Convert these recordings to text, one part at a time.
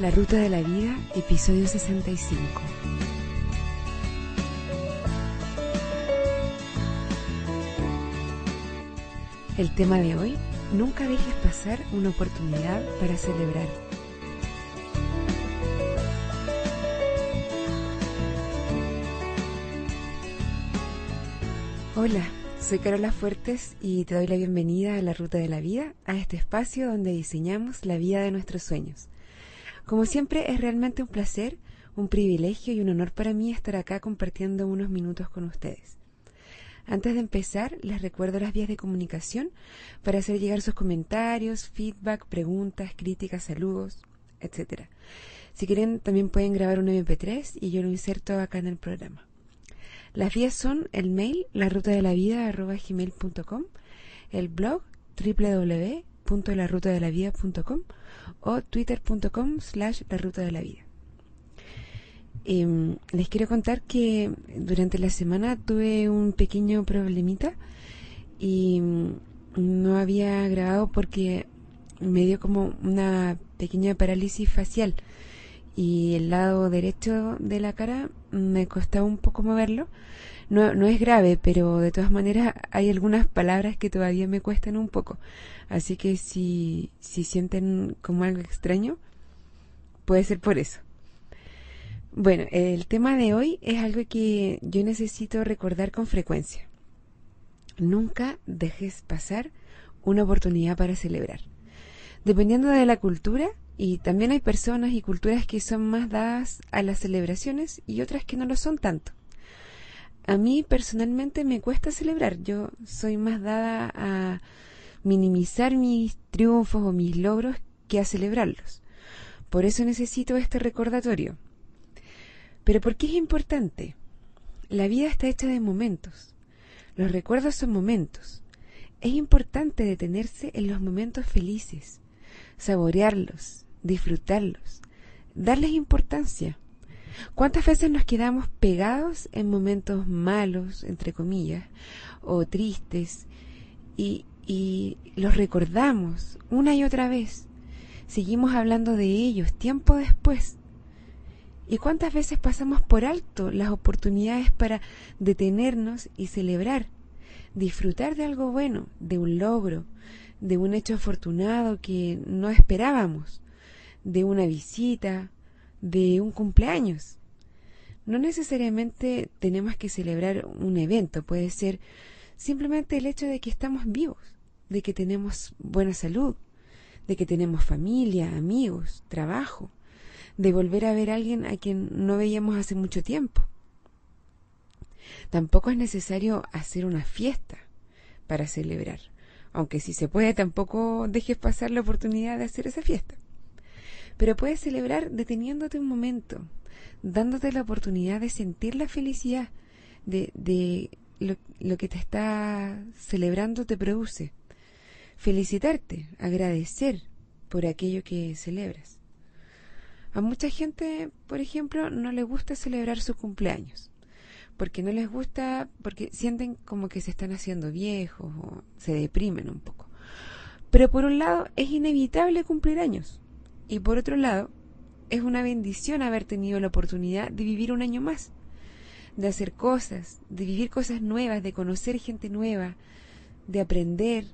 La Ruta de la Vida, episodio 65. El tema de hoy, nunca dejes pasar una oportunidad para celebrar. Hola, soy Carola Fuertes y te doy la bienvenida a la Ruta de la Vida, a este espacio donde diseñamos la vida de nuestros sueños. Como siempre, es realmente un placer, un privilegio y un honor para mí estar acá compartiendo unos minutos con ustedes. Antes de empezar, les recuerdo las vías de comunicación para hacer llegar sus comentarios, feedback, preguntas, críticas, saludos, etc. Si quieren, también pueden grabar un MP3 y yo lo inserto acá en el programa. Las vías son el mail, la ruta de la vida, el blog www.larutadelavida.com o twitter.com slash la de la vida. Em, les quiero contar que durante la semana tuve un pequeño problemita y no había grabado porque me dio como una pequeña parálisis facial y el lado derecho de la cara me costaba un poco moverlo. No, no es grave, pero de todas maneras hay algunas palabras que todavía me cuestan un poco. Así que si, si sienten como algo extraño, puede ser por eso. Bueno, el tema de hoy es algo que yo necesito recordar con frecuencia. Nunca dejes pasar una oportunidad para celebrar. Dependiendo de la cultura, y también hay personas y culturas que son más dadas a las celebraciones y otras que no lo son tanto. A mí personalmente me cuesta celebrar. Yo soy más dada a minimizar mis triunfos o mis logros que a celebrarlos. Por eso necesito este recordatorio. Pero ¿por qué es importante? La vida está hecha de momentos. Los recuerdos son momentos. Es importante detenerse en los momentos felices, saborearlos, disfrutarlos, darles importancia. ¿Cuántas veces nos quedamos pegados en momentos malos, entre comillas, o tristes, y, y los recordamos una y otra vez? Seguimos hablando de ellos tiempo después. ¿Y cuántas veces pasamos por alto las oportunidades para detenernos y celebrar, disfrutar de algo bueno, de un logro, de un hecho afortunado que no esperábamos, de una visita, de un cumpleaños? No necesariamente tenemos que celebrar un evento, puede ser simplemente el hecho de que estamos vivos, de que tenemos buena salud, de que tenemos familia, amigos, trabajo de volver a ver a alguien a quien no veíamos hace mucho tiempo. Tampoco es necesario hacer una fiesta para celebrar, aunque si se puede tampoco dejes pasar la oportunidad de hacer esa fiesta. Pero puedes celebrar deteniéndote un momento, dándote la oportunidad de sentir la felicidad de, de lo, lo que te está celebrando te produce. Felicitarte, agradecer por aquello que celebras. A mucha gente, por ejemplo, no le gusta celebrar su cumpleaños, porque no les gusta, porque sienten como que se están haciendo viejos o se deprimen un poco. Pero por un lado es inevitable cumplir años y por otro lado es una bendición haber tenido la oportunidad de vivir un año más, de hacer cosas, de vivir cosas nuevas, de conocer gente nueva, de aprender.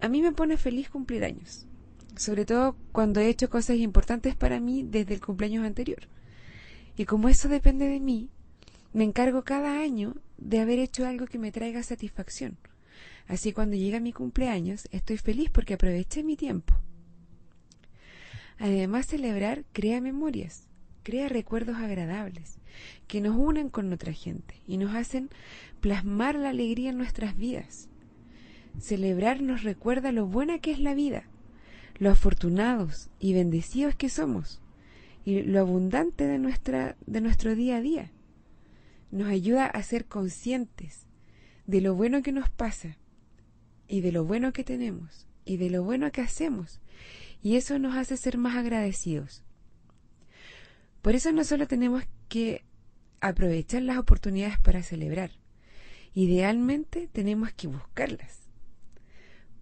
A mí me pone feliz cumplir años sobre todo cuando he hecho cosas importantes para mí desde el cumpleaños anterior. Y como eso depende de mí, me encargo cada año de haber hecho algo que me traiga satisfacción. Así cuando llega mi cumpleaños estoy feliz porque aproveché mi tiempo. Además, celebrar crea memorias, crea recuerdos agradables que nos unen con otra gente y nos hacen plasmar la alegría en nuestras vidas. Celebrar nos recuerda lo buena que es la vida lo afortunados y bendecidos que somos y lo abundante de, nuestra, de nuestro día a día. Nos ayuda a ser conscientes de lo bueno que nos pasa y de lo bueno que tenemos y de lo bueno que hacemos y eso nos hace ser más agradecidos. Por eso no solo tenemos que aprovechar las oportunidades para celebrar, idealmente tenemos que buscarlas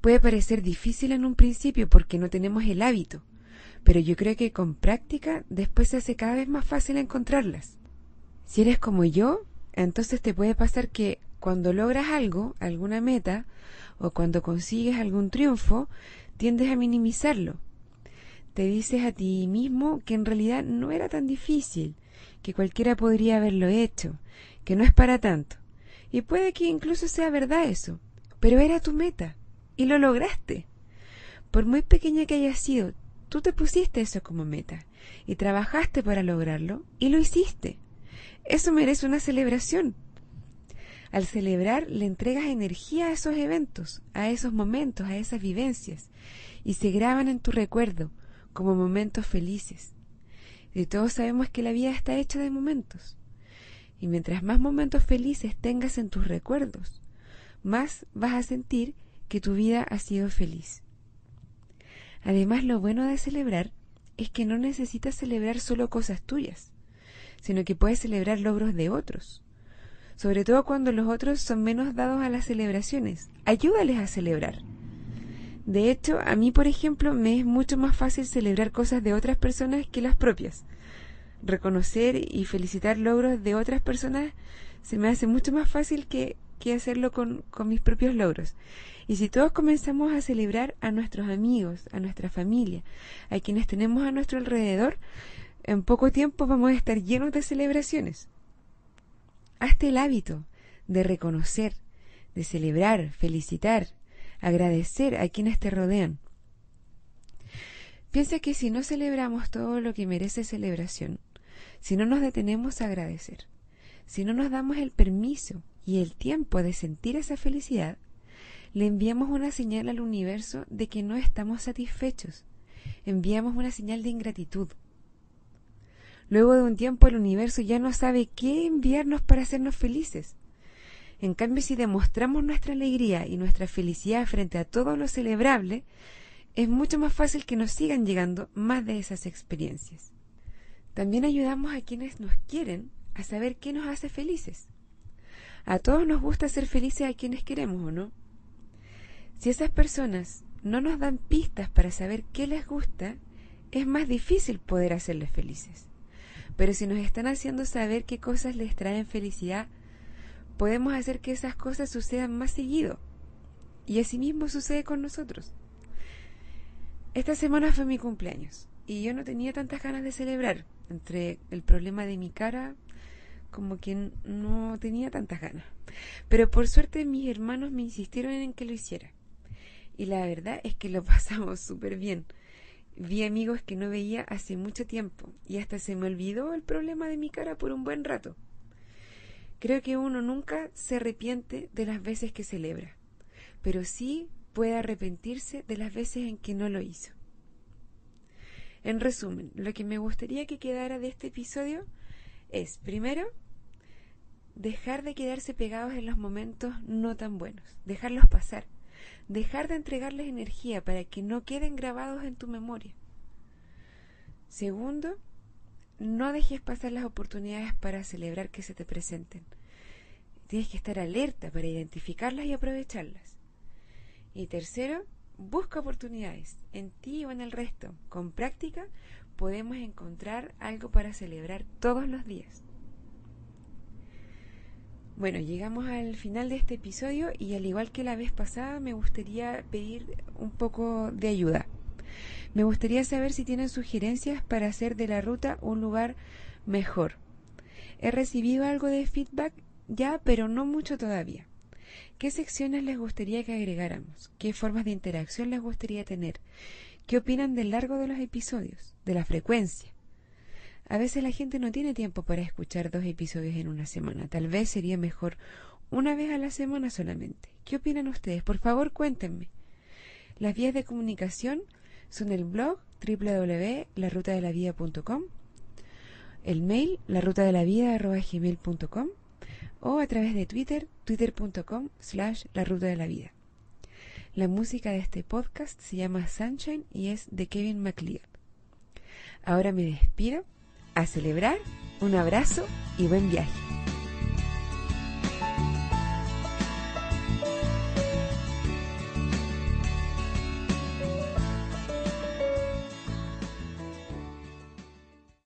puede parecer difícil en un principio porque no tenemos el hábito, pero yo creo que con práctica después se hace cada vez más fácil encontrarlas. Si eres como yo, entonces te puede pasar que cuando logras algo, alguna meta, o cuando consigues algún triunfo, tiendes a minimizarlo. Te dices a ti mismo que en realidad no era tan difícil, que cualquiera podría haberlo hecho, que no es para tanto. Y puede que incluso sea verdad eso, pero era tu meta y lo lograste. Por muy pequeña que haya sido, tú te pusiste eso como meta y trabajaste para lograrlo y lo hiciste. Eso merece una celebración. Al celebrar le entregas energía a esos eventos, a esos momentos, a esas vivencias, y se graban en tu recuerdo como momentos felices. Y todos sabemos que la vida está hecha de momentos. Y mientras más momentos felices tengas en tus recuerdos, más vas a sentir que tu vida ha sido feliz. Además, lo bueno de celebrar es que no necesitas celebrar solo cosas tuyas, sino que puedes celebrar logros de otros. Sobre todo cuando los otros son menos dados a las celebraciones. Ayúdales a celebrar. De hecho, a mí, por ejemplo, me es mucho más fácil celebrar cosas de otras personas que las propias. Reconocer y felicitar logros de otras personas se me hace mucho más fácil que, que hacerlo con, con mis propios logros. Y si todos comenzamos a celebrar a nuestros amigos, a nuestra familia, a quienes tenemos a nuestro alrededor, en poco tiempo vamos a estar llenos de celebraciones. Hazte el hábito de reconocer, de celebrar, felicitar, agradecer a quienes te rodean. Piensa que si no celebramos todo lo que merece celebración, si no nos detenemos a agradecer, si no nos damos el permiso y el tiempo de sentir esa felicidad, le enviamos una señal al universo de que no estamos satisfechos. Enviamos una señal de ingratitud. Luego de un tiempo el universo ya no sabe qué enviarnos para hacernos felices. En cambio, si demostramos nuestra alegría y nuestra felicidad frente a todo lo celebrable, es mucho más fácil que nos sigan llegando más de esas experiencias. También ayudamos a quienes nos quieren a saber qué nos hace felices. A todos nos gusta ser felices a quienes queremos, ¿o no? Si esas personas no nos dan pistas para saber qué les gusta, es más difícil poder hacerles felices. Pero si nos están haciendo saber qué cosas les traen felicidad, podemos hacer que esas cosas sucedan más seguido. Y así mismo sucede con nosotros. Esta semana fue mi cumpleaños y yo no tenía tantas ganas de celebrar. Entre el problema de mi cara, como que no tenía tantas ganas. Pero por suerte mis hermanos me insistieron en que lo hiciera. Y la verdad es que lo pasamos súper bien. Vi amigos que no veía hace mucho tiempo y hasta se me olvidó el problema de mi cara por un buen rato. Creo que uno nunca se arrepiente de las veces que celebra, pero sí puede arrepentirse de las veces en que no lo hizo. En resumen, lo que me gustaría que quedara de este episodio es, primero, dejar de quedarse pegados en los momentos no tan buenos, dejarlos pasar dejar de entregarles energía para que no queden grabados en tu memoria. Segundo, no dejes pasar las oportunidades para celebrar que se te presenten. Tienes que estar alerta para identificarlas y aprovecharlas. Y tercero, busca oportunidades en ti o en el resto. Con práctica podemos encontrar algo para celebrar todos los días. Bueno, llegamos al final de este episodio y al igual que la vez pasada me gustaría pedir un poco de ayuda. Me gustaría saber si tienen sugerencias para hacer de la ruta un lugar mejor. He recibido algo de feedback ya, pero no mucho todavía. ¿Qué secciones les gustaría que agregáramos? ¿Qué formas de interacción les gustaría tener? ¿Qué opinan del largo de los episodios? ¿De la frecuencia? A veces la gente no tiene tiempo para escuchar dos episodios en una semana. Tal vez sería mejor una vez a la semana solamente. ¿Qué opinan ustedes? Por favor, cuéntenme. Las vías de comunicación son el blog www.larutadelavida.com, el mail larutadelavida.gmail.com o a través de Twitter, twitter.com slash la de la vida. La música de este podcast se llama Sunshine y es de Kevin MacLeod. Ahora me despido a celebrar, un abrazo y buen viaje.